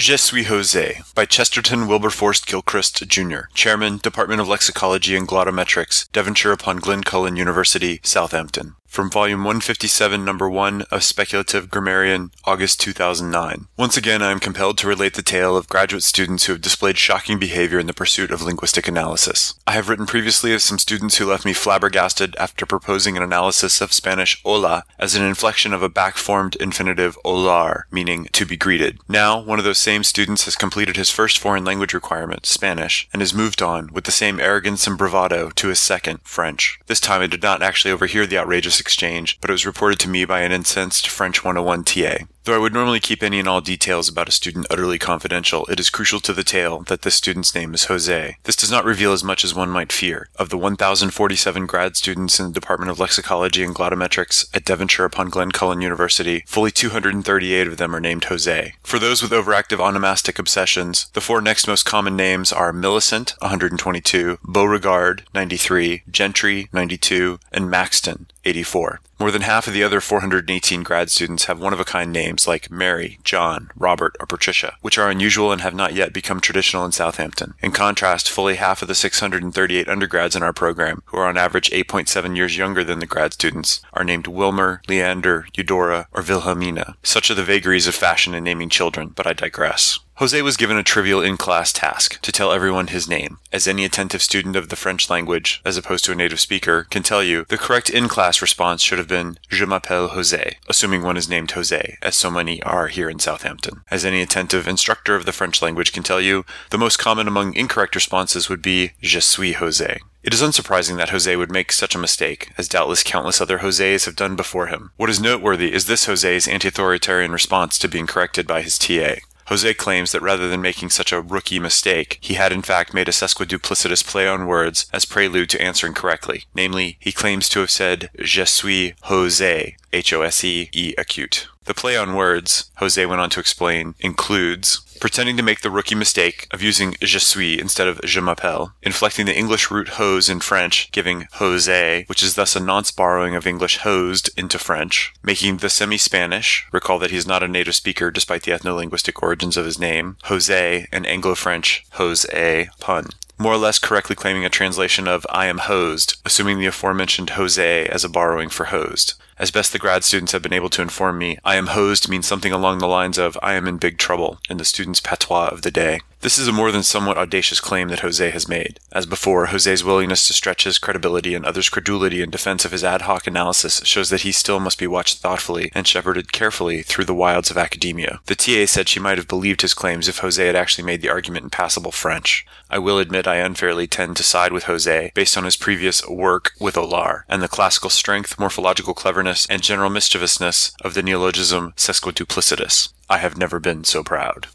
Je suis Jose by Chesterton Wilberforce Gilchrist Jr., Chairman, Department of Lexicology and Glottometrics, Devonshire upon Glencullen University, Southampton. From Volume 157, Number 1 of Speculative Grammarian, August 2009. Once again, I am compelled to relate the tale of graduate students who have displayed shocking behavior in the pursuit of linguistic analysis. I have written previously of some students who left me flabbergasted after proposing an analysis of Spanish hola as an inflection of a back-formed infinitive olar, meaning to be greeted. Now, one of those same students has completed his first foreign language requirement, Spanish, and has moved on, with the same arrogance and bravado, to his second, French. This time I did not actually overhear the outrageous exchange, but it was reported to me by an incensed French 101 TA. Though I would normally keep any and all details about a student utterly confidential, it is crucial to the tale that this student's name is Jose. This does not reveal as much as one might fear. Of the 1,047 grad students in the Department of Lexicology and Glottometrics at Devonshire upon Glencullen University, fully 238 of them are named Jose. For those with overactive onomastic obsessions, the four next most common names are Millicent, 122, Beauregard, 93, Gentry, 92, and Maxton, 84. More than half of the other 418 grad students have one of a kind names like Mary, John, Robert, or Patricia, which are unusual and have not yet become traditional in Southampton. In contrast, fully half of the 638 undergrads in our program, who are on average 8.7 years younger than the grad students, are named Wilmer, Leander, Eudora, or Wilhelmina. Such are the vagaries of fashion in naming children, but I digress. Jose was given a trivial in class task to tell everyone his name. As any attentive student of the French language, as opposed to a native speaker, can tell you, the correct in class response should have been Je m'appelle Jose, assuming one is named Jose, as so many are here in Southampton. As any attentive instructor of the French language can tell you, the most common among incorrect responses would be Je suis Jose. It is unsurprising that Jose would make such a mistake, as doubtless countless other Jose's have done before him. What is noteworthy is this Jose's anti-authoritarian response to being corrected by his TA. Jose claims that rather than making such a rookie mistake, he had in fact made a sesquiduplicitous play on words as prelude to answering correctly. Namely, he claims to have said, Je suis hosé, H-O-S-E-E acute. The play on words, Jose went on to explain, includes pretending to make the rookie mistake of using je suis instead of je m'appelle, inflecting the English root hose in French, giving hosé, which is thus a nonce borrowing of English hosed into French, making the semi-Spanish, recall that he is not a native speaker despite the ethno-linguistic origins of his name, Jose, and Anglo-French hosé pun more or less correctly claiming a translation of I am hosed, assuming the aforementioned hosé as a borrowing for hosed. As best the grad students have been able to inform me, I am hosed means something along the lines of I am in big trouble in the student's patois of the day. This is a more than somewhat audacious claim that Jose has made. As before, Jose's willingness to stretch his credibility and others' credulity in defense of his ad hoc analysis shows that he still must be watched thoughtfully and shepherded carefully through the wilds of academia. The TA said she might have believed his claims if Jose had actually made the argument in passable French. I will admit I unfairly tend to side with Jose based on his previous work with Olar and the classical strength, morphological cleverness, and general mischievousness of the neologism sesquiduplicitous. I have never been so proud.